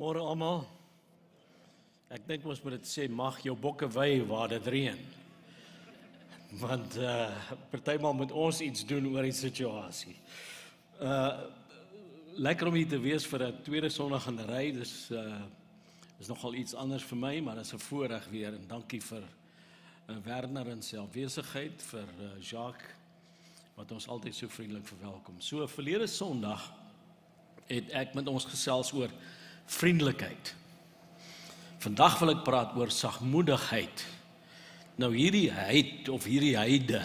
Môre almal. Ek dink ons moet dit sê mag jou bokke wy waar dit reën. Want uh partymal moet ons iets doen oor die situasie. Uh lekker om hier te wees vir 'n tweede Sondag in 'n ry. Dis uh is nogal iets anders vir my, maar dit is 'n voorreg weer en dankie vir uh, Werner en selfwesigheid vir uh, Jacques wat ons altyd so vriendelik verwelkom. So verlede Sondag het ek met ons gesels oor vriendelikheid. Vandag wil ek praat oor sagmoedigheid. Nou hierdie heid of hierdie heide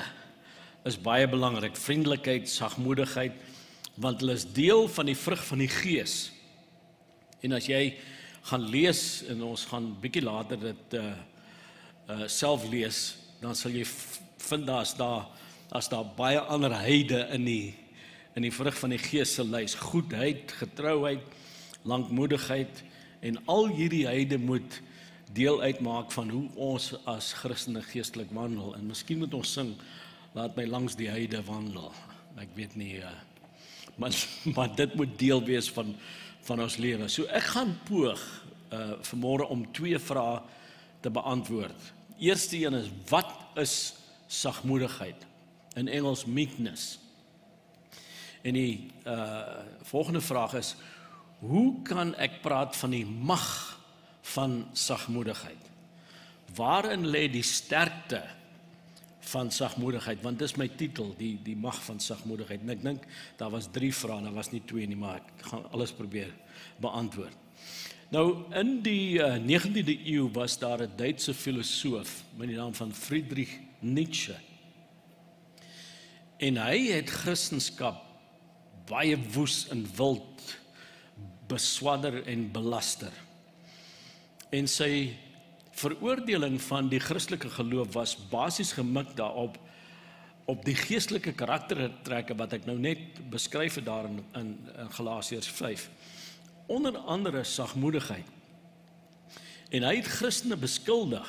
is baie belangrik. Vriendelikheid, sagmoedigheid want hulle is deel van die vrug van die gees. En as jy gaan lees en ons gaan bietjie later dit uh uh self lees, dan sal jy vind daar's daar as daar baie ander heide in die in die vrug van die gees se lys, goedheid, getrouheid, lankmoedigheid en al hierdie heide moet deel uitmaak van hoe ons as Christene geestelik wandel en miskien moet ons sing laat my langs die heide wandel. Ek weet nie uh, maar maar dit moet deel wees van van ons lewe. So ek gaan poog uh vanmôre om twee vrae te beantwoord. Eerste een is wat is sagmoedigheid? In Engels meekness. En die uh volgende vraag is Hoe kan ek praat van die mag van sagmoedigheid? Waarin lê die sterkte van sagmoedigheid? Want dis my titel, die die mag van sagmoedigheid. En ek dink daar was 3 vrae, daar was nie 2 nie, maar ek gaan alles probeer beantwoord. Nou in die uh, 19de eeu was daar 'n Duitse filosoof met die naam van Friedrich Nietzsche. En hy het Christendom baie woes en wild beswadder en belaster. En sy veroordeling van die Christelike geloof was basies gemik daarop op die geestelike karaktertrekke wat ek nou net beskryf het daar in, in, in Galasiërs 5. Onder andere sagmoedigheid. En hy het Christene beskuldig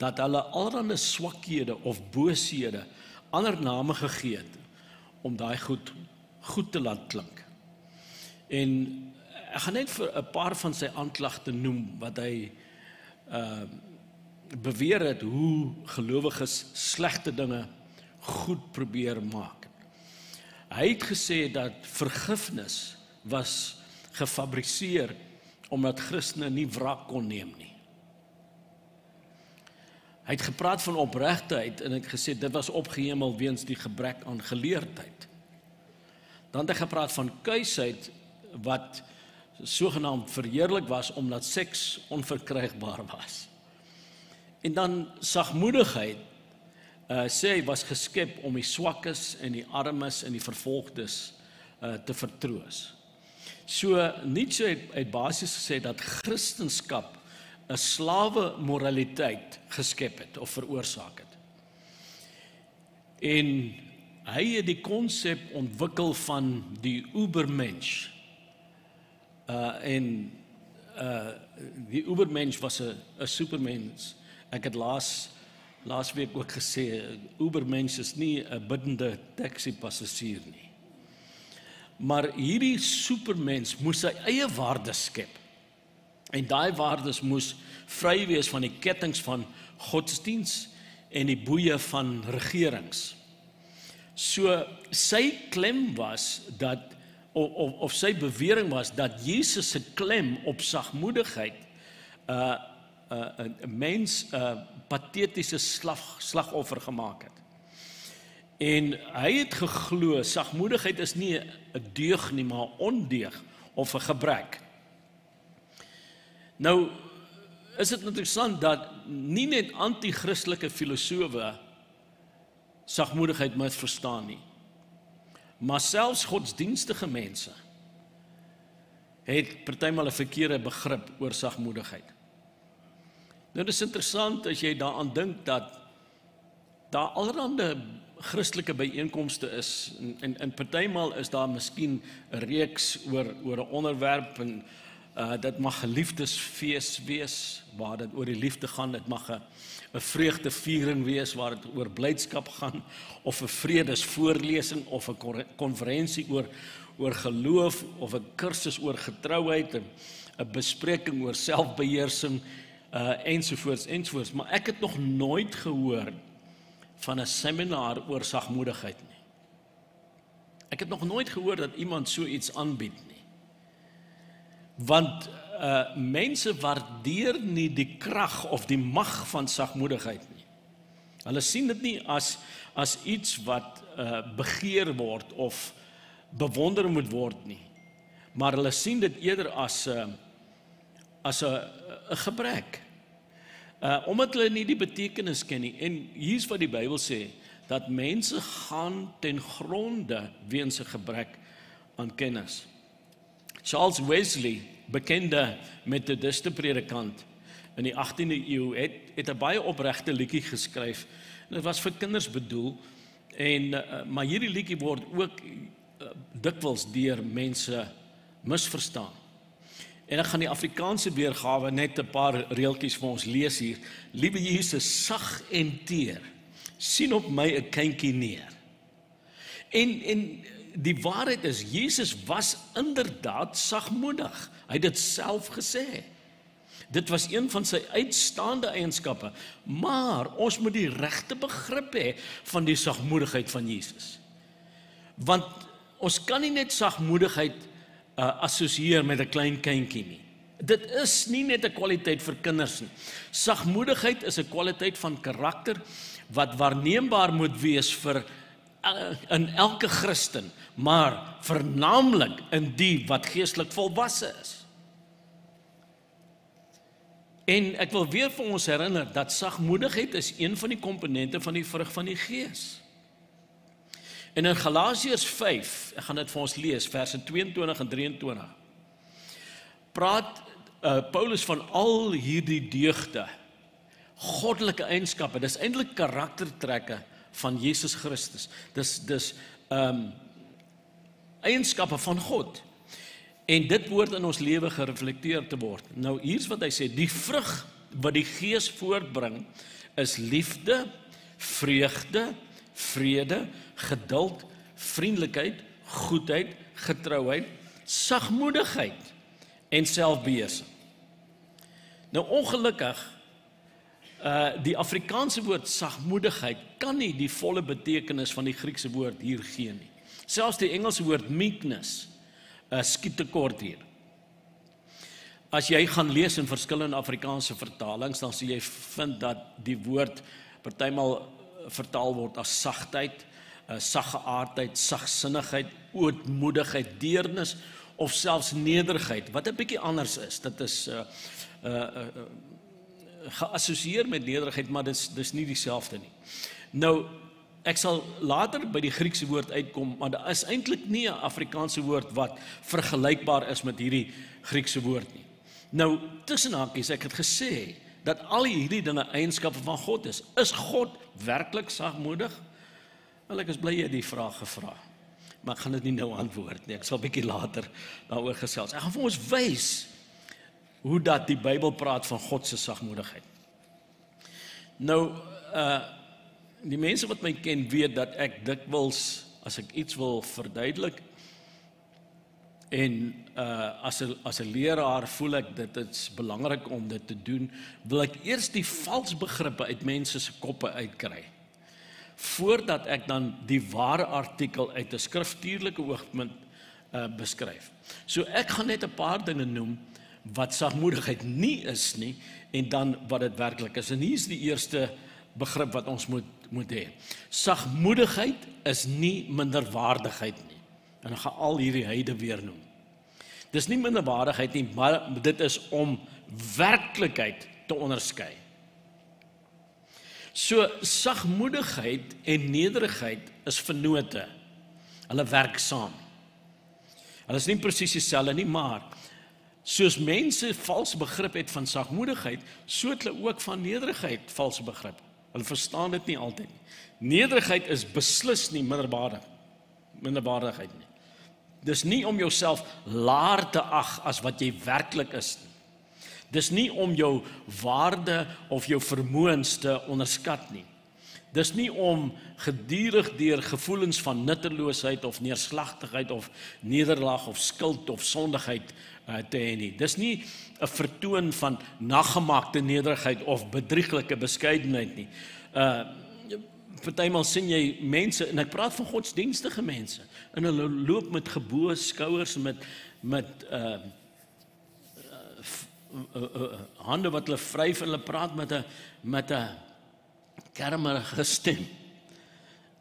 dat hulle allerlei swakhede of booshede ander name gegee het om daai goed goed te laat klink. En ek gaan net vir 'n paar van sy aanklagte noem wat hy uh beweer het hoe gelowiges slegte dinge goed probeer maak. Hy het gesê dat vergifnis was gefabriseer omdat Christene nie wraak kon neem nie. Hy het gepraat van opregtheid en het gesê dit was opgehemel weens die gebrek aan geleerdheid. Dan het hy gepraat van kuisheid wat sogenaamd verheerlik was omdat seks onverkrygbaar was. En dan sagmoedigheid uh sê hy was geskep om die swakkes en die armes en die vervolgdes uh te vertroos. So Nietzsche het, het basies gesê dat Christendom 'n slawe moraliteit geskep het of veroorsaak het. En hy het die konsep ontwikkel van die ubermensch uh en uh die Ubermensch was 'n 'n supermens. Ek het laas laasweek ook gesê Ubermensch is nie 'n biddende taxi passasier nie. Maar hierdie supermens moes sy eie waardes skep. En daai waardes moes vry wees van die kettinge van godsdiens en die boeye van regerings. So sy klem was dat of of, of sy bewering was dat Jesus se klem op sagmoedigheid 'n uh, 'n uh, 'n mens 'n uh, patetiese slag slagoffer gemaak het. En hy het geglo sagmoedigheid is nie 'n deug nie, maar ondeug of 'n gebrek. Nou is dit interessant dat nie net anti-Christelike filosowe sagmoedigheid misverstaan nie maar selfs godsdienstige mense het partymal 'n verkeerde begrip oor sagmoedigheid. Nou dis interessant as jy daaraan dink dat daar allerlei Christelike byeenkomste is en en, en partymal is daar miskien 'n reeks oor oor 'n onderwerp en uh dit mag liefdesfees wees waar dit oor die liefde gaan, dit mag 'n 'n vreugdeviering wees waar dit oor blydskap gaan of 'n vredesvoorlesing of 'n konferensie oor oor geloof of 'n kursus oor getrouheid en 'n bespreking oor selfbeheersing uh ensovoorts ensovoorts, maar ek het nog nooit gehoor van 'n seminar oor sagmoedigheid nie. Ek het nog nooit gehoor dat iemand so iets aanbied nie. Want uh mense waardeer nie die krag of die mag van sagmoedigheid nie. Hulle sien dit nie as as iets wat uh begeer word of bewonder moet word nie. Maar hulle sien dit eerder as 'n uh, as 'n 'n gebrek. Uh omdat hulle nie die betekenis ken nie. En hier's wat die Bybel sê dat mense gaan ten gronde weens 'n gebrek aan kennis. Charles Wesley, bekende metodiste predikant in die 18de eeu, het het 'n baie opregte liedjie geskryf. Dit was vir kinders bedoel en uh, maar hierdie liedjie word ook uh, dikwels deur mense misverstaan. En ek gaan die Afrikaanse weergawe net 'n paar reeltjies vir ons lees hier. Liewe Jesus, sag en teer. sien op my 'n kindjie neer. En en die waarheid is Jesus was inderdaad sagmoedig. Hy het dit self gesê. Dit was een van sy uitstaande eienskappe, maar ons moet die regte begrip hê van die sagmoedigheid van Jesus. Want ons kan nie net sagmoedigheid uh, assosieer met 'n klein kindjie nie. Dit is nie net 'n kwaliteit vir kinders nie. Sagmoedigheid is 'n kwaliteit van karakter wat waarneembaar moet wees vir in elke Christen, maar vernaamlik in die wat geestelik volwasse is. En ek wil weer vir ons herinner dat sagmoedigheid is een van die komponente van die vrug van die Gees. En in Galasiërs 5, ek gaan dit vir ons lees, verse 22 en 23. Praat uh, Paulus van al hierdie deugde, goddelike eienskappe. Dis eintlik karaktertrekke van Jesus Christus. Dis dis ehm um, eienskappe van God. En dit behoort in ons lewe gereflekteer te word. Nou hier's wat hy sê, die vrug wat die Gees voortbring is liefde, vreugde, vrede, geduld, vriendelikheid, goedheid, getrouheid, sagmoedigheid en selfbeheersing. Nou ongelukkig uh die Afrikaanse woord sagmoedigheid kan nie die volle betekenis van die Griekse woord hier gee nie. Selfs die Engelse woord meekness uh skiet tekort hier. As jy gaan lees in verskillende Afrikaanse vertalings, dan sien jy vind dat die woord partymal vertaal word as sagtheid, uh, sagge aardheid, sagsinnigheid, ootmoedigheid, deernis of selfs nederigheid wat 'n bietjie anders is. Dit is uh uh, uh geassosieer met nederigheid, maar dis dis nie dieselfde nie. Nou ek sal later by die Griekse woord uitkom, maar daar is eintlik nie 'n Afrikaanse woord wat vergelykbaar is met hierdie Griekse woord nie. Nou tussen hakies ek het gesê dat al hierdie dinge eienskappe van God is. Is God werklik sagmoedig? Wel ek is bly jy het die vraag gevra. Maar ek gaan dit nie nou antwoord nie. Ek sal bietjie later daaroor gesels. Ek gaan vir ons wys hoe dat die Bybel praat van God se sagmoedigheid. Nou uh die mense wat my ken weet dat ek dikwels as ek iets wil verduidelik en uh as 'n as 'n leraar voel ek dit is belangrik om dit te doen, wil ek eers die vals begrippe uit mense se koppe uitkry voordat ek dan die ware artikel uit 'n skriftuurlike oogpunt uh beskryf. So ek gaan net 'n paar dinge noem wat sagmoedigheid nie is nie en dan wat dit werklik is. En hier's die eerste begrip wat ons moet moet hê. Sagmoedigheid is nie minderwaardigheid nie. En ek gaan al hierdie heide weer noem. Dis nie minderwaardigheid nie, maar dit is om werklikheid te onderskei. So sagmoedigheid en nederigheid is vennote. Hulle werk saam. Hulle is nie presies dieselfde nie, maar soos mense vals begrip het van sagmoedigheid, so het hulle ook van nederigheid vals begrip. Hulle verstaan dit nie altyd nie. Nederigheid is beslis nie minderwaardig minderwaardigheid nie. Dis nie om jouself laer te ag as wat jy werklik is nie. Dis nie om jou waarde of jou vermoëns te onderskat nie. Dis nie om gedurig deur gevoelens van nutteloosheid of neerslagtigheid of nederlaag of skuld of sondigheid te hê nie. Dis nie 'n vertoon van naggemaakte nederigheid of bedrieglike beskeidenheid nie. Uh partymal sien jy mense en ek praat van godsdienstige mense en hulle loop met geboë skouers met met uh, uh, uh, uh hande wat hulle vryf en hulle praat met 'n met 'n kermerige stem.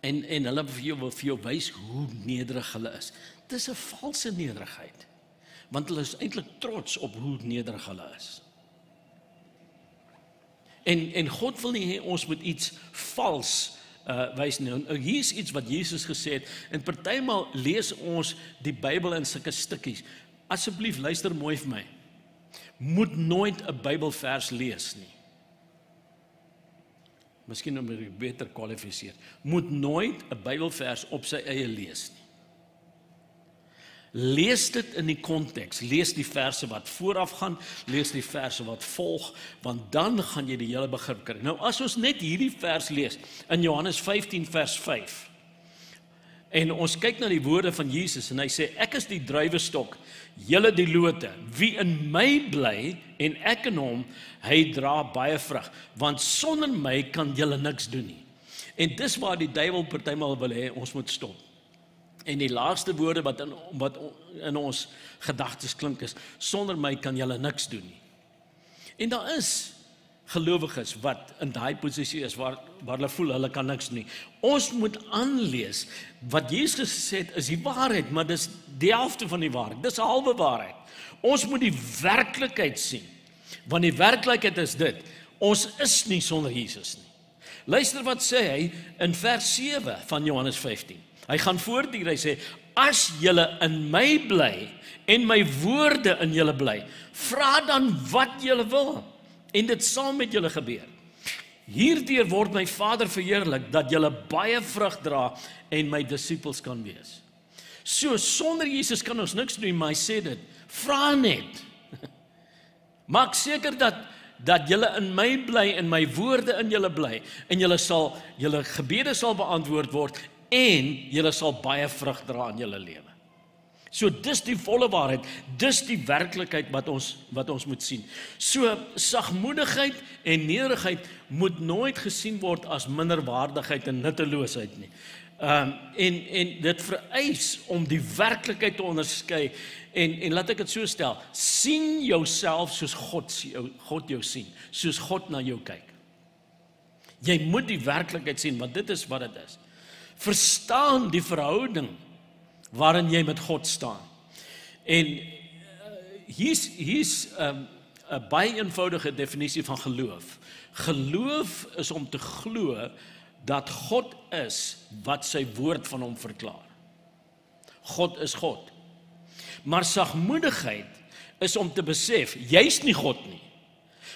En en hulle wil vir jou wil vir jou wys hoe nederig hulle is. Dis 'n valse nederigheid. Want hulle is eintlik trots op hoe nederig hulle is. En en God wil nie hê ons moet iets vals uh wys nie. Nou hier's iets wat Jesus gesê het en partymal lees ons die Bybel in sulke stukkies. Asseblief luister mooi vir my. Moet nooit 'n Bybelvers lees nie. Miskien om beter kwalifiseer. Moet nooit 'n Bybelvers op sy eie lees nie. Lees dit in die konteks. Lees die verse wat vooraf gaan, lees die verse wat volg, want dan gaan jy die hele begrip kry. Nou as ons net hierdie vers lees in Johannes 15 vers 5. En ons kyk na die woorde van Jesus en hy sê ek is die druiwestok, julle die lote. Wie in my bly en ek in hom, hy dra baie vrug, want sonder my kan julle niks doen nie. En dis waar die duiwel partymal wil hê ons moet stop. En die laaste woorde wat in wat in ons gedagtes klink is sonder my kan julle niks doen nie. En daar is gelowiges wat in daai posisie is waar waar hulle voel hulle kan niks doen nie. Ons moet aanlees wat Jesus gesê het is die waarheid, maar dis die helfte van die waarheid. Dis halwe waarheid. Ons moet die werklikheid sien. Want die werklikheid is dit. Ons is nie sonder Jesus nie. Luister wat sê hy in vers 7 van Johannes 15. Hy gaan voort hier hy sê as julle in my bly en my woorde in julle bly, vra dan wat julle wil en dit sal met julle gebeur. Hierdeur word my Vader verheerlik dat julle baie vrug dra en my disippels kan wees. So sonder Jesus kan ons niks doen, maar hy sê dit, vra net. Maak seker dat dat julle in my bly en my woorde in julle bly en julle sal julle gebede sal beantwoord word en julle sal baie vrug dra in julle lewe. So dis die volle waarheid, dis die werklikheid wat ons wat ons moet sien. So sagmoedigheid en nederigheid moet nooit gesien word as minderwaardigheid en nutteloosheid nie. Ehm um, en en dit vereis om die werklikheid te onderskei en en laat ek dit so stel, sien jouself soos God sien, God jou sien, soos God na jou kyk. Jy moet die werklikheid sien want dit is wat dit is verstaan die verhouding waarin jy met God staan. En uh, hier's hier's 'n um, 'n baie eenvoudige definisie van geloof. Geloof is om te glo dat God is wat sy woord van hom verklaar. God is God. Maar sagmoedigheid is om te besef jy's nie God nie.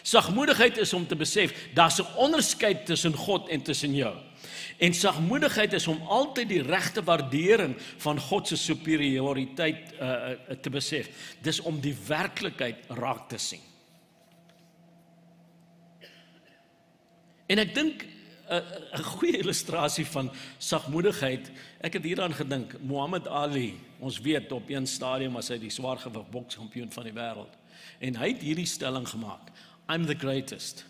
Sagmoedigheid is om te besef daar's 'n onderskeid tussen God en tussen jou. En sagmoedigheid is om altyd die regte waardering van God se superioriteit uh, te besef. Dis om die werklikheid raak te sien. En ek dink 'n uh, 'n goeie illustrasie van sagmoedigheid, ek het hieraan gedink, Muhammad Ali, ons weet op een stadium as hy die swaargewig bokskampioen van die wêreld. En hy het hierdie stelling gemaak: I'm the greatest.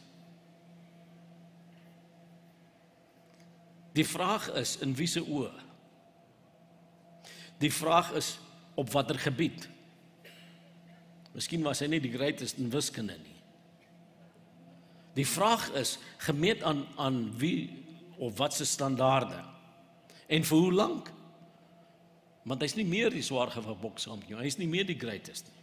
Die vraag is in wie se oë? Die vraag is op watter gebied? Miskien was hy nie die greatest in wiskunde nie. Die vraag is gemeet aan aan wie of wat se standaarde? En vir hoe lank? Want hy's nie meer die swaar gewig bokskampioen, hy's nie meer die greatest nie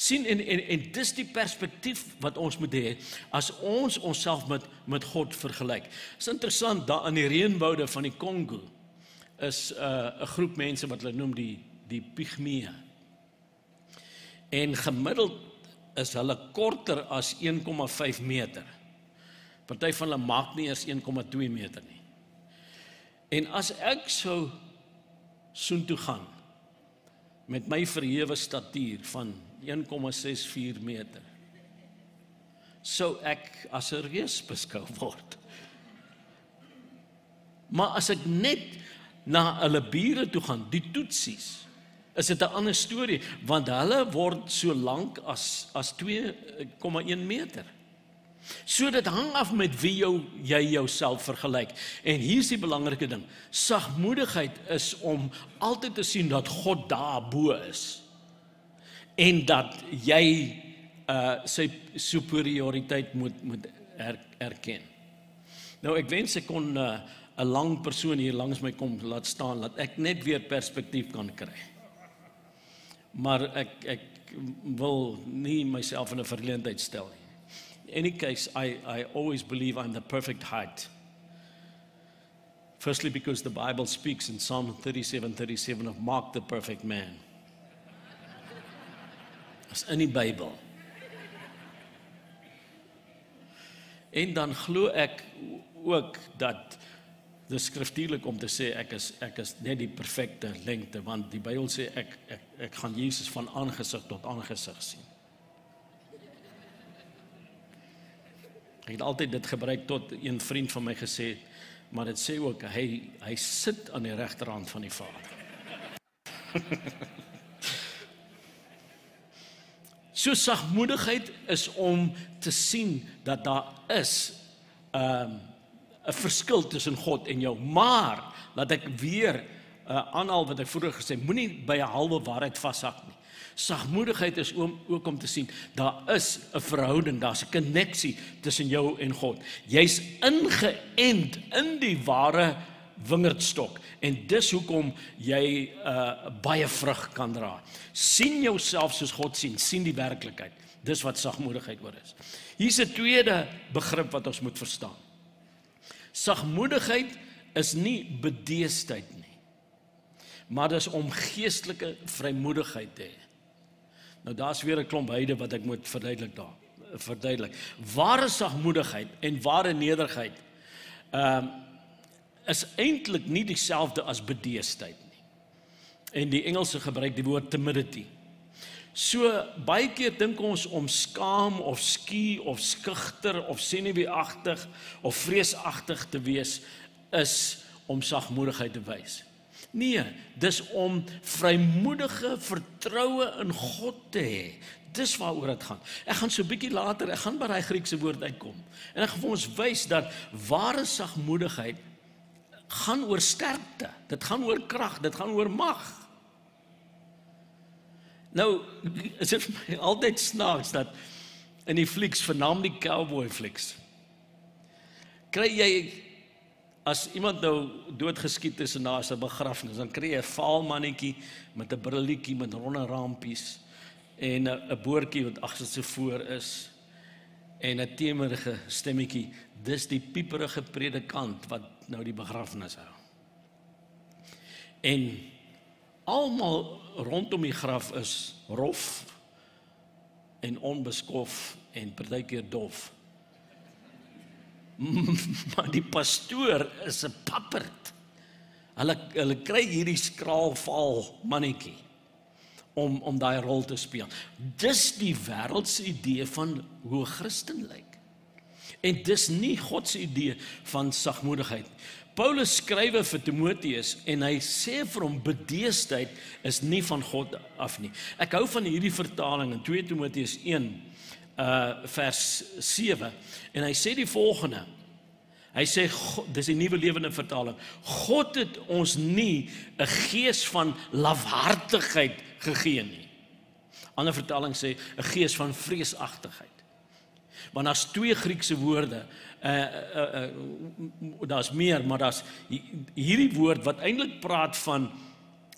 sien en en en dis die perspektief wat ons moet hê as ons onsself met met God vergelyk. Dit is interessant daar in die reënwoude van die Kongo is 'n uh, 'n groep mense wat hulle noem die die pigmee. En gemiddeld is hulle korter as 1,5 meter. Party van hulle maak nie eers 1,2 meter nie. En as ek sou soontoe gaan met my verhewe statuur van 1,64 meter. Sou ek as 'n reus beskou word. Maar as ek net na hulle bure toe gaan, die Tutsies is dit 'n ander storie want hulle word so lank as as 2,1 meter. So dit hang af met wie jou jy jouself vergelyk. En hier's die belangrike ding. Sagmoedigheid is om altyd te sien dat God daarbo is. En dat jy uh sy superioriteit moet moet er, erken. Nou ek wens ek kon 'n uh, lang persoon hier langs my kom laat staan dat ek net weer perspektief kan kry. Maar ek ek wil nie myself in 'n verleentheid stel nie. In any case, I I always believe I'm the perfect height. Firstly because the Bible speaks in Psalm 37:37 of Mark the perfect man. As in die Bybel. En dan glo ek ook dat dis skriftuurlik om te sê ek is ek is net die perfekte lengte want die Bybel sê ek ek ek gaan Jesus van aangesig tot aangesig sien. Ek het altyd dit gebruik tot een vriend van my gesê maar dit sê ook hy hy sit aan die regterhand van die Vader. so sagmoedigheid is om te sien dat daar is 'n um, 'n verskil tussen God en jou. Maar laat ek weer uh, aanhaal wat ek vroeër gesê, moenie by 'n halwe waarheid vashak nie. Sagmoedigheid is om ook om te sien daar is 'n verhouding, daar's 'n koneksie tussen jou en God. Jy's ingeënt in die ware wingerdstok en dis hoekom jy uh, baie vrug kan dra. sien jouself soos God sien, sien die werklikheid. Dis wat sagmoedigheid oor is. Hier's 'n tweede begrip wat ons moet verstaan. Sagmoedigheid is nie bedeesdheid nie. Maar dis om geestelike vrymoedigheid te hê. Nou daar's weer 'n klomp heide wat ek moet verduidelik daar. Verduidelik. Ware sagmoedigheid en ware nederigheid ehm um, is eintlik nie dieselfde as bedeesdheid nie. En die Engelse gebruik die woord timidity. So baie keer dink ons om skaam of skie of skugter of senuweeagtig of vreesagtig te wees is om sagmoedigheid te wys. Nee, dis om vrymoedige vertroue in God te hê. Dis waaroor dit gaan. Ek gaan so 'n bietjie later, ek gaan by daai Griekse woord uitkom. En ek gaan vir ons wys dat ware sagmoedigheid gaan oor sterkte. Dit gaan oor krag, dit gaan oor mag. Nou, is dit my altyd snaaks dat in die flieks, veral die cowboy flieks, kry jy as iemand nou doodgeskiet is en daar is 'n begrafnis, dan kry jy 'n vaal mannetjie met 'n brilletjie met ronde rampies en 'n boortjie wat agter sy voor is en 'n temerige stemmetjie. Dis die pieperige predikant wat nou die begrafnis hou. En almal rondom die graf is rof en onbeskof en partykeer dof. maar die pastoor is 'n papperd. Hulle hulle kry hierdie skraalval mannetjie om om daai rol te speel. Dis die wêreldse idee van hoe Christen lyk. En dis nie God se idee van sagmoedigheid. Paulus skrywe vir Timoteus en hy sê vir hom bedeesdheid is nie van God af nie. Ek hou van hierdie vertaling in 2 Timoteus 1 uh vers 7 en hy sê die volgende. Hy sê dis die nuwe lewende vertaling. God het ons nie 'n gees van lafhartigheid gegee nie. Ander vertaling sê 'n gees van vreesagtigheid. Want daar's twee Griekse woorde uh uh, uh daar's meer maar daar's hierdie woord wat eintlik praat van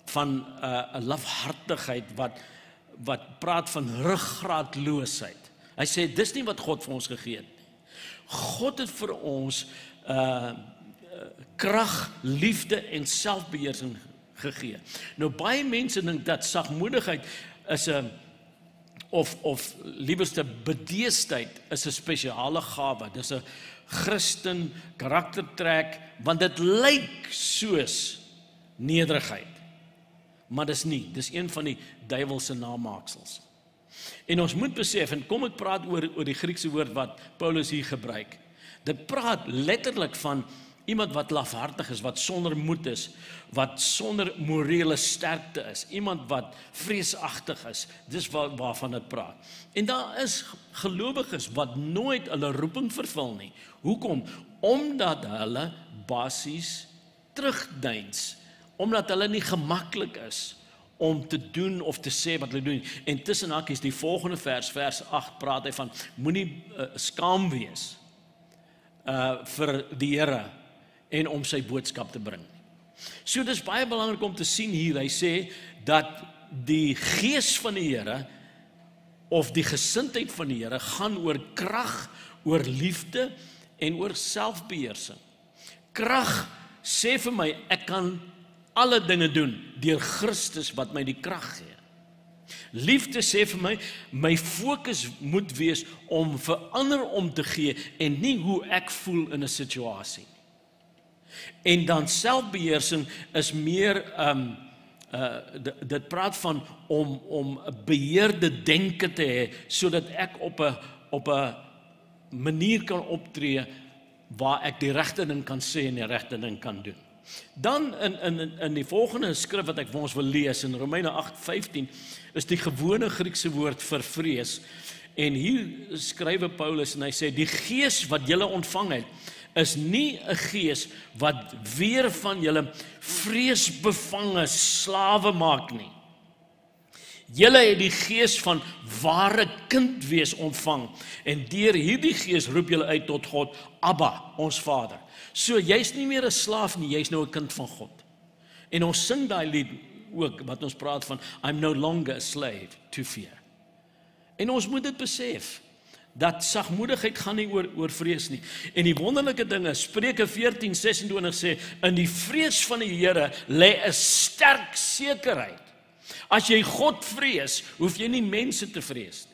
van 'n uh, lafhartigheid wat wat praat van ruggraatloosheid. Hy sê dis nie wat God vir ons gegee het nie. God het vir ons uh krag, liefde en selfbeheersing gegee. Nou baie mense dink dat sagmoedigheid is 'n of of liewerste bedeesdheid is 'n spesiale gawe. Dis 'n Christen karaktertrek want dit lyk soos nederigheid. Maar dis nie, dis een van die duiwelse namaaksels. En ons moet besef en kom ek praat oor oor die Griekse woord wat Paulus hier gebruik. Dit praat letterlik van Iemand wat lafhartig is, wat sonder moed is, wat sonder morele sterkte is, iemand wat vreesagtig is. Dis wat waarvan dit praat. En daar is gelowiges wat nooit hulle roeping vervul nie. Hoekom? Omdat hulle basies terugdeins, omdat hulle nie gemaklik is om te doen of te sê wat hulle doen. En tussen hakies die volgende vers, vers 8 praat hy van moenie uh, skaam wees uh vir die Here en om sy boodskap te bring. So dis baie belangrik om te sien hier. Hy sê dat die gees van die Here of die gesindheid van die Here gaan oor krag, oor liefde en oor selfbeheersing. Krag sê vir my ek kan alle dinge doen deur Christus wat my die krag gee. Liefde sê vir my my fokus moet wees om vir ander om te gee en nie hoe ek voel in 'n situasie. En dan selfbeheersing is meer um uh dit praat van om om 'n beheerde denke te hê sodat ek op 'n op 'n manier kan optree waar ek die regte ding kan sê en die regte ding kan doen. Dan in in in die volgende skrif wat ek vir ons wil lees in Romeine 8:15 is die gewone Griekse woord vir vrees. En hier skrywe Paulus en hy sê die gees wat jy ontvang het is nie 'n gees wat weer van julle vreesbevange slawe maak nie. Julle het die gees van ware kind wees ontvang en deur hierdie gees roep julle uit tot God, Abba, ons Vader. So jy's nie meer 'n slaaf nie, jy's nou 'n kind van God. En ons sing daai lied ook wat ons praat van I'm no longer a slave to fear. En ons moet dit besef dat sagmoedigheid gaan nie oor oor vrees nie. En die wonderlike ding is Spreuke 14:26 sê in die vrees van die Here lê 'n sterk sekerheid. As jy God vrees, hoef jy nie mense te vrees nie.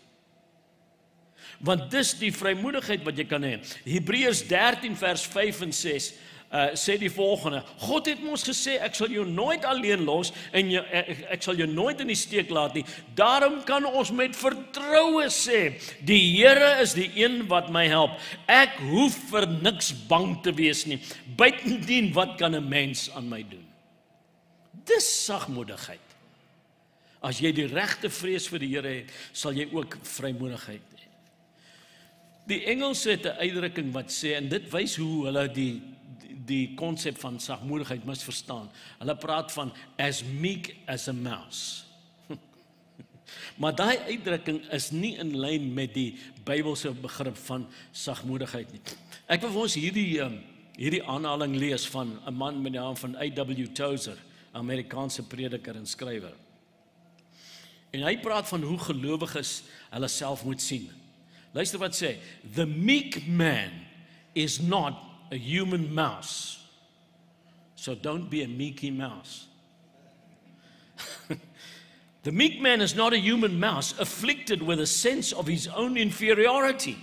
Want dis die vrymoedigheid wat jy kan hê. Hebreërs 13 vers 5 en 6 uh, sê die volgende: God het ons gesê ek sal jou nooit alleen los en jy, ek, ek sal jou nooit in die steek laat nie. Daarom kan ons met vertroue sê: Die Here is die een wat my help. Ek hoef vir niks bang te wees nie. Buitendien wat kan 'n mens aan my doen? Dis sagmoedigheid. As jy die regte vrees vir die Here het, sal jy ook vrymoedigheid hê. Die Engelse het 'n uitdrukking wat sê en dit wys hoe hulle die die konsep van sagmoedigheid misverstaan. Hulle praat van as meek as a mouse. maar daai uitdrukking is nie in lyn met die Bybelse begrip van sagmoedigheid nie. Ek wil vir ons hierdie um, hierdie aanhaling lees van 'n man met die naam van A.W. Tozer, Amerikaanse prediker en skrywer. En hy praat van hoe gelowiges hulle self moet sien. Luister wat sê: The meek man is not a human mouse. So don't be a meeky mouse. the meek man is not a human mouse afflicted with a sense of his own inferiority.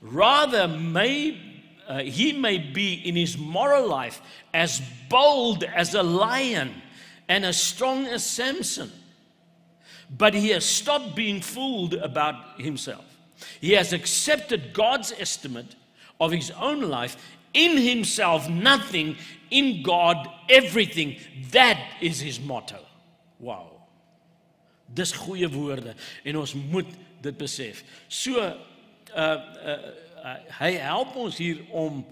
Rather, may, uh, he may be in his moral life as bold as a lion and as strong as Samson. But he has stopped being fooled about himself. He has accepted God's estimate of his own life in himself nothing, in God everything. That is his motto. Wow. Dis goeie woorde en ons moet dit besef. So uh uh, uh hy help ons hier om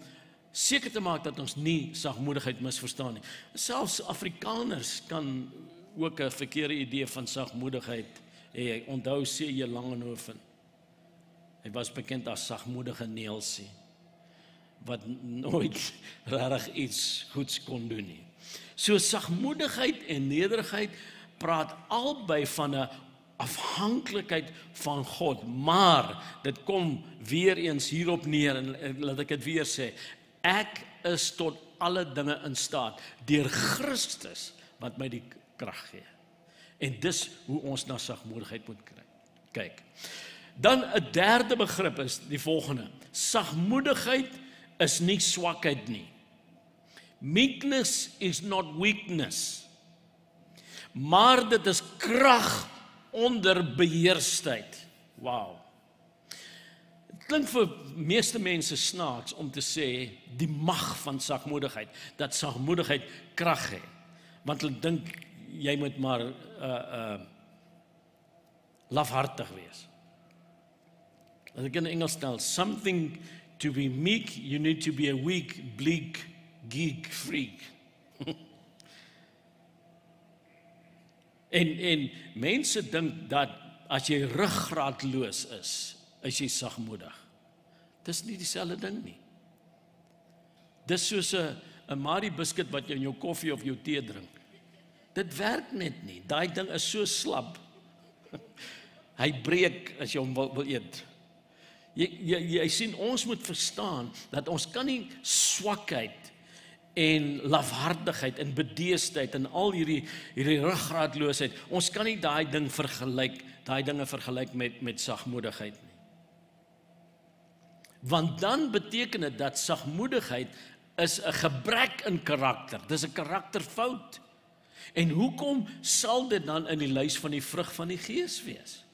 seker te maak dat ons nie sagmoedigheid misverstaan nie. Selfs Afrikaners kan ook 'n verkeerde idee van sagmoedigheid hê. Onthou sê jy Langehoven. Hy was bekend as sagmoedige Neelsie wat nooit regtig iets goeds kon doen nie. So sagmoedigheid en nederigheid praat albei van 'n afhanklikheid van God, maar dit kom weer eens hierop neer en, laat ek dit weer sê. Ek is tot alle dinge in staat deur Christus wat my die krag gee. En dis hoe ons na sagmoedigheid moet kry. Kyk. Dan 'n derde begrip is die volgende. Sagmoedigheid is nie swakheid nie. Meekness is not weakness. Maar dit is krag onder beheerstheid. Wow. Dit klink vir meeste mense snaaks om te sê die mag van sagmoedigheid, dat sagmoedigheid krag het. Want hulle dink jy moet maar uh uh lafhartig wees. As ek in Engels stel, something to be meek, you need to be a weak, bleak geek freak. en en mense dink dat as jy ruggraatloos is, is jy sagmoedig. Dis nie dieselfde ding nie. Dis soos 'n 'n Marie biskuit wat jy in jou koffie of jou tee drink. Dit werk net nie. Daai ding is so slap. Hy breek as jy hom wil, wil eet. Jy, jy jy sien ons moet verstaan dat ons kan nie swakheid en lafhartigheid en bedeesdheid en al hierdie hierdie ruggraatloosheid ons kan nie daai ding vergelyk daai dinge vergelyk met met sagmoedigheid nie. Want dan beteken dit dat sagmoedigheid is 'n gebrek in karakter. Dis 'n karakterfout. En hoekom sal dit dan in die lys van die vrug van die gees wees?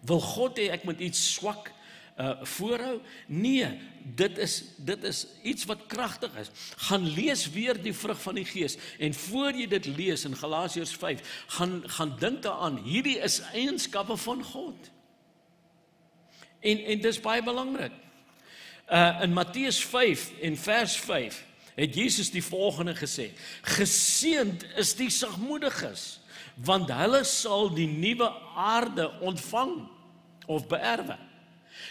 Wil God hê ek moet iets swak uh voorhou? Nee, dit is dit is iets wat kragtig is. Gaan lees weer die vrug van die gees en voor jy dit lees in Galasiërs 5, gaan gaan dink daaraan, hierdie is eienskappe van God. En en dis baie belangrik. Uh in Matteus 5 en vers 5 het Jesus die volgende gesê: Geseend is die sagmoediges, want hulle sal die nuwe aarde ontvang of beerwe.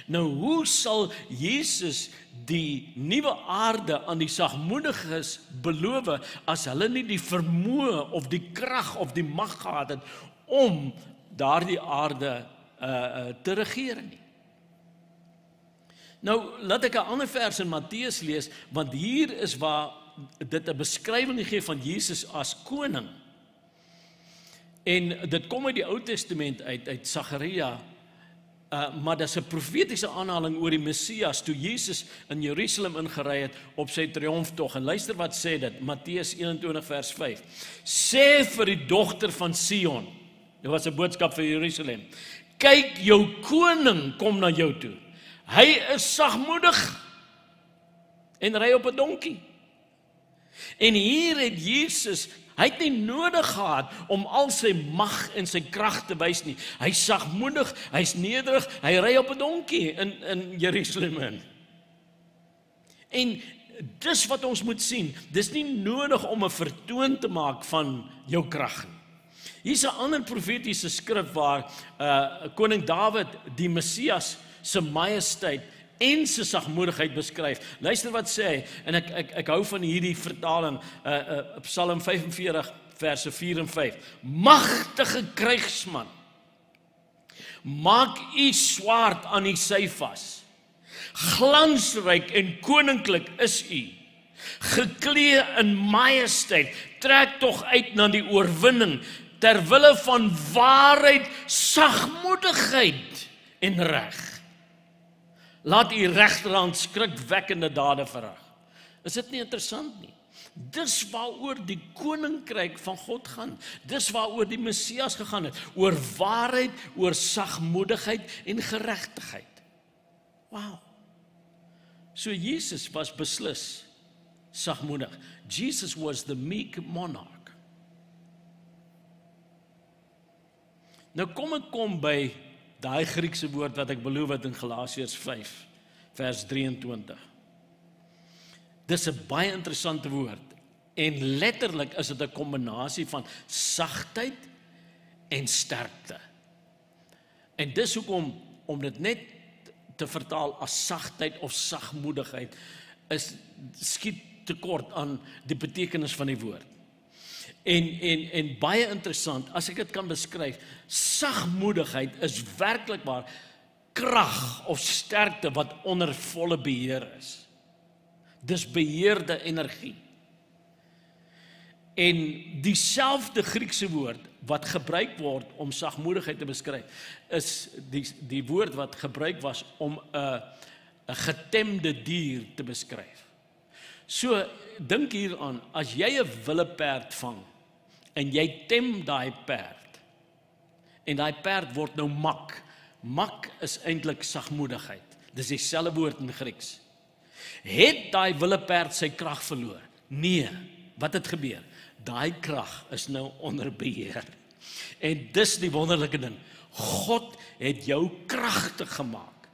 Nou hoe sal Jesus die nuwe aarde aan die sagmoediges beloof as hulle nie die vermoë of die krag of die mag gehad het om daardie aarde uh, uh te regeer nie? Nou laat ek 'n ander vers in Matteus lees want hier is waar dit 'n beskrywing gee van Jesus as koning. En dit kom uit die Ou Testament uit uit Sagaria. Uh maar dis 'n profetiese aanhaling oor die Messias toe Jesus in Jerusalem ingery het op sy triomftog. En luister wat sê dit Matteus 21 vers 5. Sê vir die dogter van Sion. Dit was 'n boodskap vir Jerusalem. Kyk jou koning kom na jou toe. Hy is sagmoedig en ry op 'n donkie. En hier het Jesus, hy het nie nodig gehad om al sy mag en sy krag te wys nie. Hy's sagmoedig, hy's nederig, hy ry op 'n donkie in in Jerusalem. En dis wat ons moet sien. Dis nie nodig om 'n vertoon te maak van jou krag nie. Hier's 'n ander profetiese skrif waar uh koning Dawid die Messias se majesteit en sy sagmoedigheid beskryf. Luister wat sê hy en ek ek ek hou van hierdie vertaling uh uh Psalm 45 verse 4 en 5. Magtige krygsman. Maak u swaard aan u sy vas. Glansryk en koninklik is u. Geklee in majesteit, trek tog uit na die oorwinning ter wille van waarheid, sagmoedigheid en reg. Laat u regterhand skrikwekkende dade verrig. Is dit nie interessant nie? Dis waaroor die koninkryk van God gaan. Dis waaroor die Messias gegaan het, oor waarheid, oor sagmoedigheid en geregtigheid. Wow. So Jesus was beslis sagmoedig. Jesus was the meek monarch. Nou kom ek kom by daai Griekse woord wat ek beloof het in Galasiërs 5 vers 23. Dis 'n baie interessante woord en letterlik is dit 'n kombinasie van sagtheid en sterkte. En dis hoekom om dit net te vertaal as sagtheid of sagmoedigheid is skiet tekort aan die betekenis van die woord. En en en baie interessant, as ek dit kan beskryf, sagmoedigheid is werklik waar krag of sterkte wat onder volle beheer is. Dis beheerde energie. En dieselfde Griekse woord wat gebruik word om sagmoedigheid te beskryf, is die die woord wat gebruik was om 'n 'n getemde dier te beskryf. So dink hieraan, as jy 'n wille perd vang en jy tem daai perd. En daai perd word nou mak. Mak is eintlik sagmoedigheid. Dis dieselfde woord in Grieks. Het daai willeperd sy krag verloor? Nee. Wat het gebeur? Daai krag is nou onder beheer. En dis die wonderlike ding. God het jou kragtig gemaak.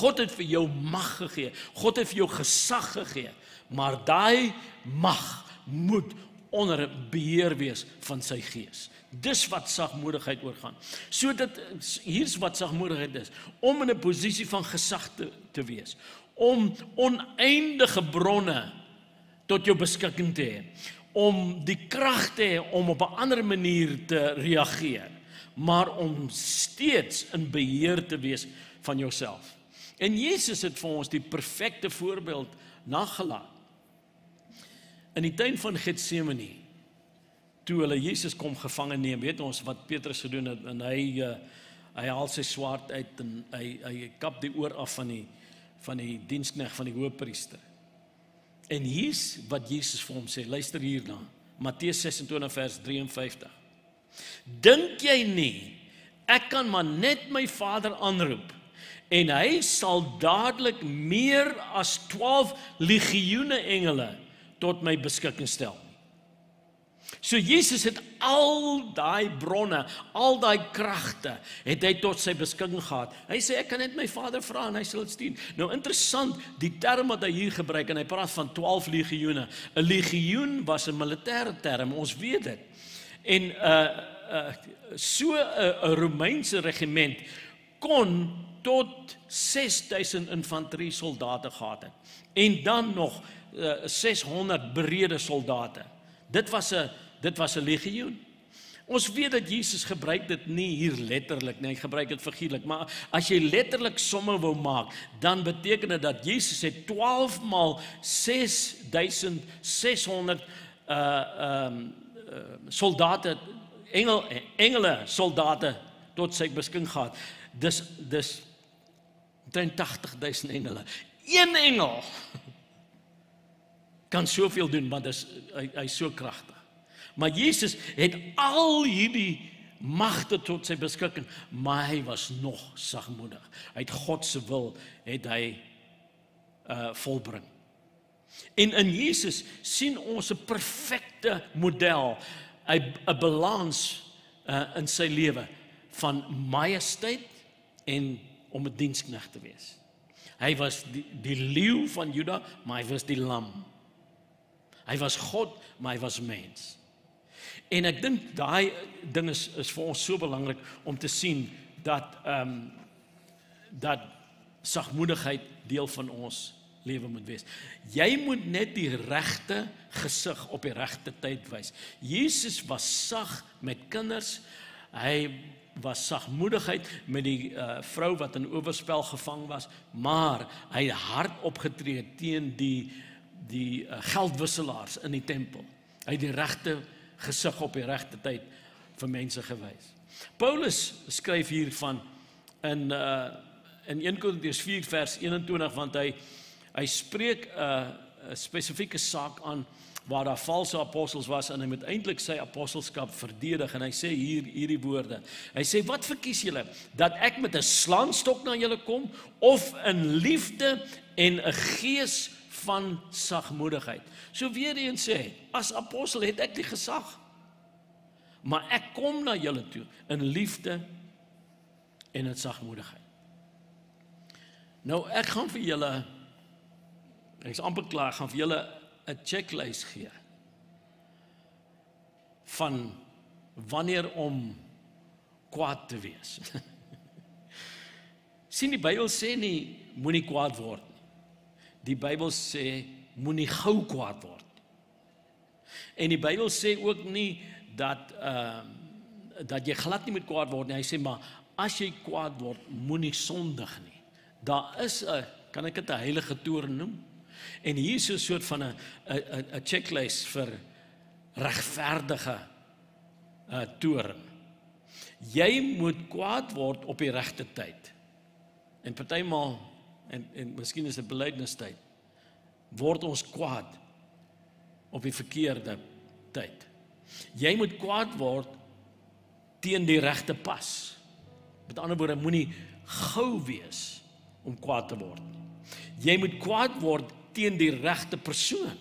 God het vir jou mag gegee. God het vir jou gesag gegee. Maar daai mag moet onder beheer wees van sy gees. Dis wat sagmoedigheid oorgaan. So dit hier's wat sagmoedigheid is, om in 'n posisie van gesag te te wees, om oneindige bronne tot jou beskikking te hê, om die krag te hê om op 'n ander manier te reageer, maar om steeds in beheer te wees van jouself. En Jesus het vir ons die perfekte voorbeeld nagelaat in die tuin van Getsemane toe hulle Jesus kom gevange neem weet ons wat Petrus gedoen het en hy uh, hy haal sy swaard uit en hy hy kap die oor af van die van die dienskneg van die hoofpriester en hier's wat Jesus vir hom sê luister hierna Matteus 26 vers 53 Dink jy nie ek kan maar net my Vader aanroep en hy sal dadelik meer as 12 legioene engele tot my beskikking stel. So Jesus het al daai bronne, al daai kragte het hy tot sy beskikking gehad. Hy sê ek kan net my Vader vra en hy sal dit stuur. Nou interessant, die term wat hy hier gebruik en hy praat van 12 legioene. 'n Legioen was 'n militêre term, ons weet dit. En 'n uh, uh, so 'n uh, Romeinse regiment kon tot 6000 infanterie soldate gehad het. En dan nog 600 eh, berede soldate. Dit was 'n dit was 'n legioen. Ons weet dat Jesus gebruik dit nie hier letterlik nie, hy gebruik dit figuurlik, maar as jy letterlik somme wou maak, dan beteken dit dat Jesus het 12 maal 6600 uh ehm uh, uh, soldate engel engele soldate tot sy beskikking gehad. Dis dis 80000 engele. Een engel kan soveel doen want dis hy hy's so kragtig. Maar Jesus het al hierdie magte tot sy beskikking, maar hy was nog sagmoedig. Hy het God se wil het hy uh volbring. En in Jesus sien ons 'n perfekte model, 'n balans uh in sy lewe van majesteit en om 'n dienskneg te wees. Hy was die die leeu van Juda, maar hy was die lam. Hy was God, maar hy was mens. En ek dink daai ding is is vir ons so belangrik om te sien dat ehm um, dat sagmoedigheid deel van ons lewe moet wees. Jy moet net die regte gesig op die regte tyd wys. Jesus was sag met kinders. Hy was sagmoedigheid met die uh, vrou wat in oorspel gevang was, maar hy het hard opgetree teen die die uh, geldwisselaars in die tempel. Hy het die regte gesig op die regte tyd vir mense gewys. Paulus skryf hiervan in uh in 1 Korintiërs 4 vers 21 want hy hy spreek 'n uh, spesifieke saak aan waar daar valse apostels was en hy moet eintlik sy apostelskap verdedig en hy sê hier hierdie woorde. Hy sê wat verkies julle dat ek met 'n slangstok na julle kom of in liefde en 'n gees van sagmoedigheid. So weer eens sê, as apostel het ek die gesag. Maar ek kom na julle toe in liefde en in sagmoedigheid. Nou ek gaan vir julle ek's amper klaar, gaan vir julle 'n checklist gee van wanneer om kwaad te wees. sien die Bybel sê nie moenie kwaad word Die Bybel sê moenie gou kwaad word. En die Bybel sê ook nie dat ehm uh, dat jy glad nie moet kwaad word nie. Hy sê maar as jy kwaad word, moenie sondig nie. Daar is 'n kan ek dit 'n heilige toorn noem? En hier is 'n soort van 'n 'n 'n checklist vir regverdige uh, toorn. Jy moet kwaad word op die regte tyd. En partymal en en miskien is dit belydenistyd word ons kwaad op die verkeerde tyd. Jy moet kwaad word teen die regte pas. Met ander woorde moenie gou wees om kwaad te word nie. Jy moet kwaad word teen die regte persoon.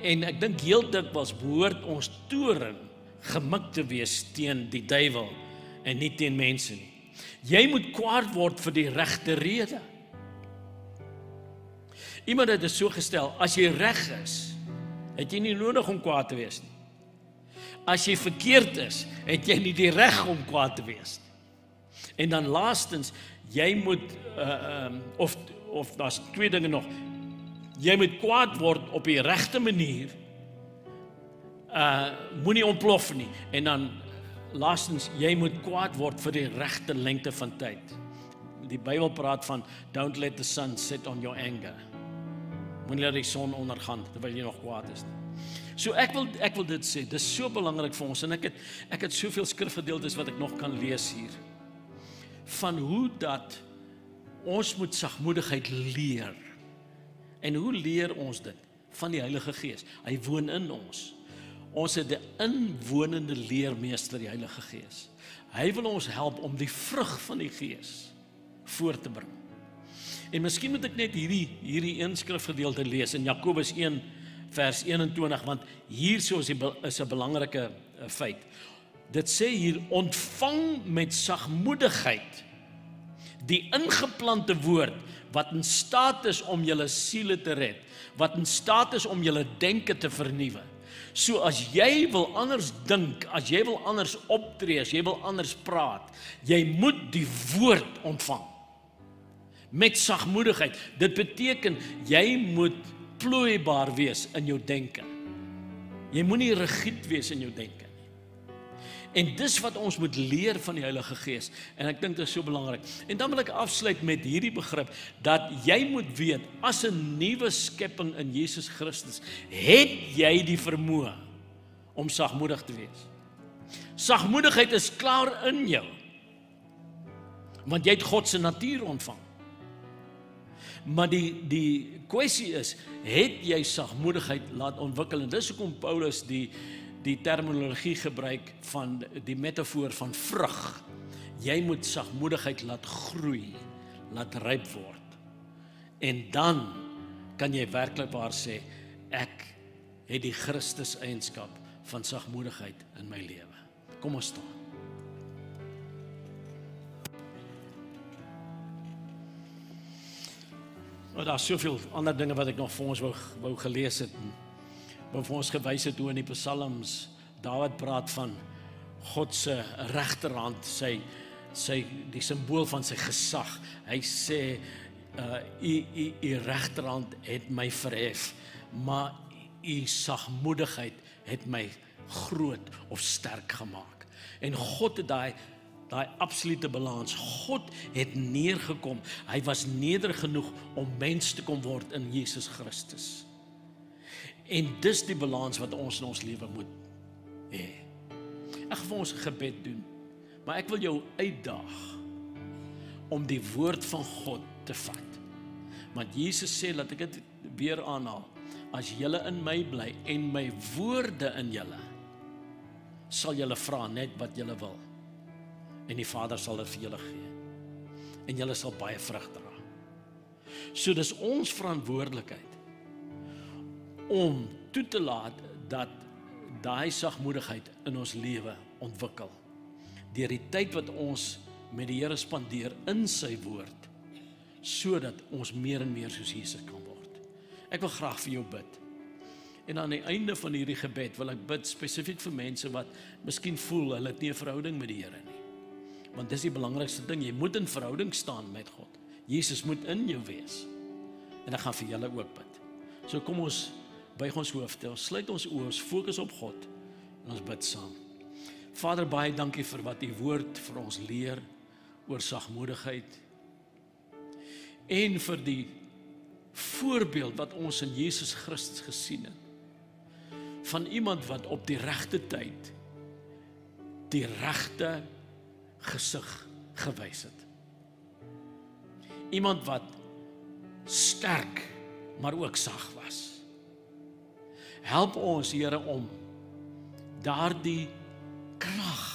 En ek dink heel dikwels behoort ons toren gemik te wees teen die duiwel en nie teen mense nie. Jy moet kwaad word vir die regte rede. Iemand het dit so gestel, as jy reg is, het jy nie nodig om kwaad te wees nie. As jy verkeerd is, het jy nie die reg om kwaad te wees nie. En dan laastens, jy moet uh um of of daar's twee dinge nog. Jy moet kwaad word op die regte manier. Uh moenie ontplof nie en dan laastens jy moet kwaad word vir die regte lengte van tyd. Die Bybel praat van don't let the sun set on your anger. Moenie laat die son ondergaan terwyl jy nog kwaad is nie. So ek wil ek wil dit sê, dis so belangrik vir ons en ek het ek het soveel skrifgedeeltes wat ek nog kan lees hier van hoe dat ons moet sagmoedigheid leer. En hoe leer ons dit? Van die Heilige Gees. Hy woon in ons. Ons het 'n inwonende leermeester, die Heilige Gees. Hy wil ons help om die vrug van die Gees voort te bring. En miskien moet ek net hierdie hierdie een skrifgedeelte lees in Jakobus 1 vers 21 want hier so is die is 'n belangrike eh, feit. Dit sê hier ontvang met sagmoedigheid die ingeplante woord wat in staat is om julle siele te red, wat in staat is om julle denke te vernuwe. So as jy wil anders dink, as jy wil anders optree, as jy wil anders praat, jy moet die woord ontvang. Met sagmoedigheid. Dit beteken jy moet plooibaar wees in jou denke. Jy moenie rigied wees in jou denke. En dis wat ons moet leer van die Heilige Gees en ek dink dit is so belangrik. En dan wil ek afsluit met hierdie begrip dat jy moet weet as 'n nuwe skepping in Jesus Christus, het jy die vermoë om sagmoedig te wees. Sagmoedigheid is klaar in jou. Want jy het God se natuur ontvang. Maar die die kwessie is, het jy sagmoedigheid laat ontwikkel? En dis hoekom Paulus die die terminologie gebruik van die metafoor van vrug. Jy moet sagmoedigheid laat groei, laat ryp word. En dan kan jy werklik waar sê ek het die Christus eienskap van sagmoedigheid in my lewe. Kom ons staan. Maar daar's soveel ander dinge wat ek nog vir ons wou wou gelees het wat vir ons gewys het hoe in die psalms Dawid praat van God se regterhand, sy sy die simbool van sy gesag. Hy sê uh u u u regterhand het my verhef, maar u sagmoedigheid het my groot of sterk gemaak. En God het daai daai absolute balans. God het neergekom. Hy was nederig genoeg om mens te kom word in Jesus Christus. En dis die balans wat ons in ons lewe moet hê. Ek gaan ons gebed doen. Maar ek wil jou uitdaag om die woord van God te vat. Want Jesus sê dat ek dit weer aanhaal. As julle in my bly en my woorde in julle sal julle vra net wat julle wil. En die Vader sal dit vir julle gee. En julle sal baie vrug dra. So dis ons verantwoordelikheid om toe te laat dat daai sagmoedigheid in ons lewe ontwikkel deur die tyd wat ons met die Here spandeer in sy woord sodat ons meer en meer soos Jesus kan word. Ek wil graag vir jou bid. En aan die einde van hierdie gebed wil ek bid spesifiek vir mense wat miskien voel hulle het nie 'n verhouding met die Here nie. Want dis die belangrikste ding, jy moet in verhouding staan met God. Jesus moet in jou wees. En ek gaan vir julle ook bid. So kom ons buig ons hoofde, ons sluit ons oë, ons fokus op God en ons bid saam. Vader, baie dankie vir wat u woord vir ons leer oor sagmoedigheid en vir die voorbeeld wat ons in Jesus Christus gesien het van iemand wat op die regte tyd die regte gesig gewys het. Iemand wat sterk maar ook sag was. Help ons Here om daardie krag,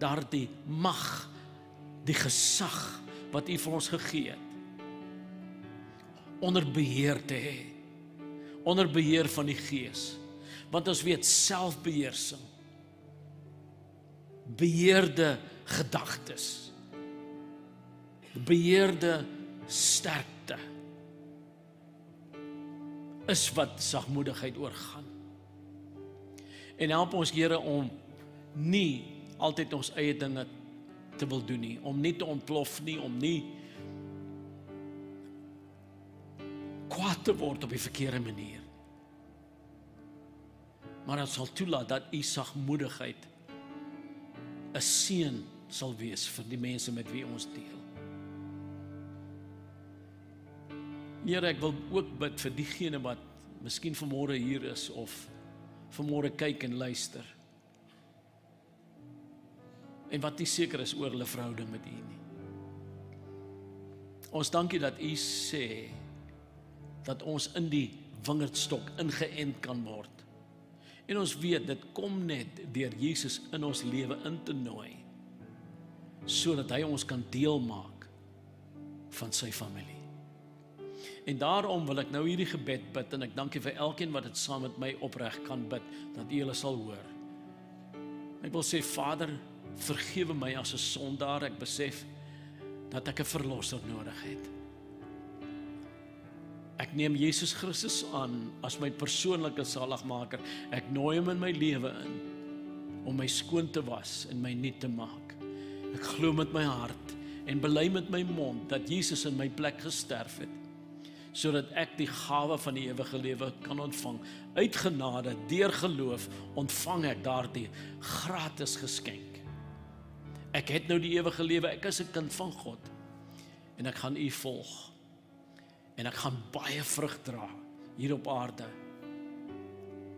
daardie mag, die gesag wat U vir ons gegee het onder beheer te hê. Onder beheer van die Gees. Want ons weet selfbeheersing beheerde gedagtes beheerde sterkte is wat sagmoedigheid oorgaan. En help ons Here om nie altyd ons eie dinge te wil doen nie, om nie te ontplof nie, om nie kwaad te word op die verkeerde manier. Maar ons sal toelaat dat u sagmoedigheid 'n seën sal wees vir die mense met wie ons deel. Here, ek wil ook bid vir diegene wat miskien vanmôre hier is of vanmôre kyk en luister. En wat nie seker is oor hulle verhouding met U nie. Ons dankie dat U sê dat ons in die wingerdstok ingeënt kan word. En ons weet dit kom net deur Jesus in ons lewe in te nooi sodat hy ons kan deel maak van sy familie. En daarom wil ek nou hierdie gebed bid en ek dankie vir elkeen wat dit saam met my opreg kan bid dat U hulle sal hoor. Ek wil sê Vader, vergewe my as 'n sondaar. Ek besef dat ek 'n verlosser nodig het. Ek neem Jesus Christus aan as my persoonlike saligmaker. Ek nooi hom in my lewe in om my skoon te was en my nuut te maak. Ek glo met my hart en bely met my mond dat Jesus in my plek gesterf het sodat ek die gawe van die ewige lewe kan ontvang. Uit genade, deur geloof, ontvang ek daardie gratis geskenk. Ek het nou die ewige lewe. Ek is 'n kind van God. En ek gaan U volg. En ek gaan baie vrug dra hier op aarde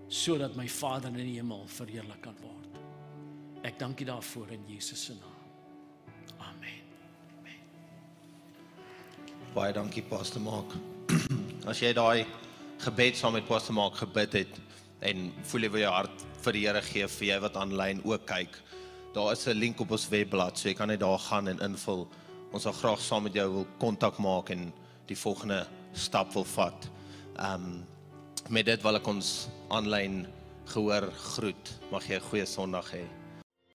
sodat my Vader in die hemel verheerlik kan word. Ek dank U daarvoor in Jesus se naam. Amen. Amen. Baie dankie Pastor Mark. As jy daai gebed saam met Pastor Mark gebid het en voel jy wil jou hart vir die Here gee vir jy wat aanlyn ook kyk. Daar is 'n link op ons webblad, so jy kan net daar gaan en invul. Ons sal graag saam met jou wil kontak maak en die volgende stap wil vat. Um met dit wil ek ons aanlyn gehoor groet. Mag jy 'n goeie Sondag hê.